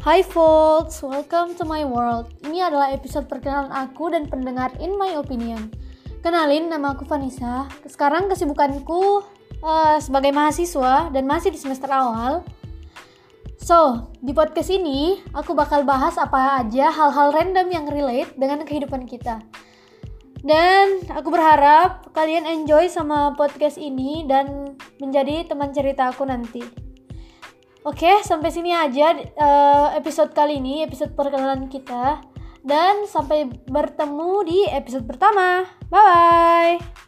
Hi folks, welcome to my world. Ini adalah episode perkenalan aku dan pendengar in my opinion. Kenalin, nama aku Vanessa. Sekarang kesibukanku uh, sebagai mahasiswa dan masih di semester awal. So, di podcast ini aku bakal bahas apa aja hal-hal random yang relate dengan kehidupan kita. Dan aku berharap kalian enjoy sama podcast ini dan menjadi teman cerita aku nanti. Oke, sampai sini aja uh, episode kali ini, episode perkenalan kita. Dan sampai bertemu di episode pertama. Bye bye.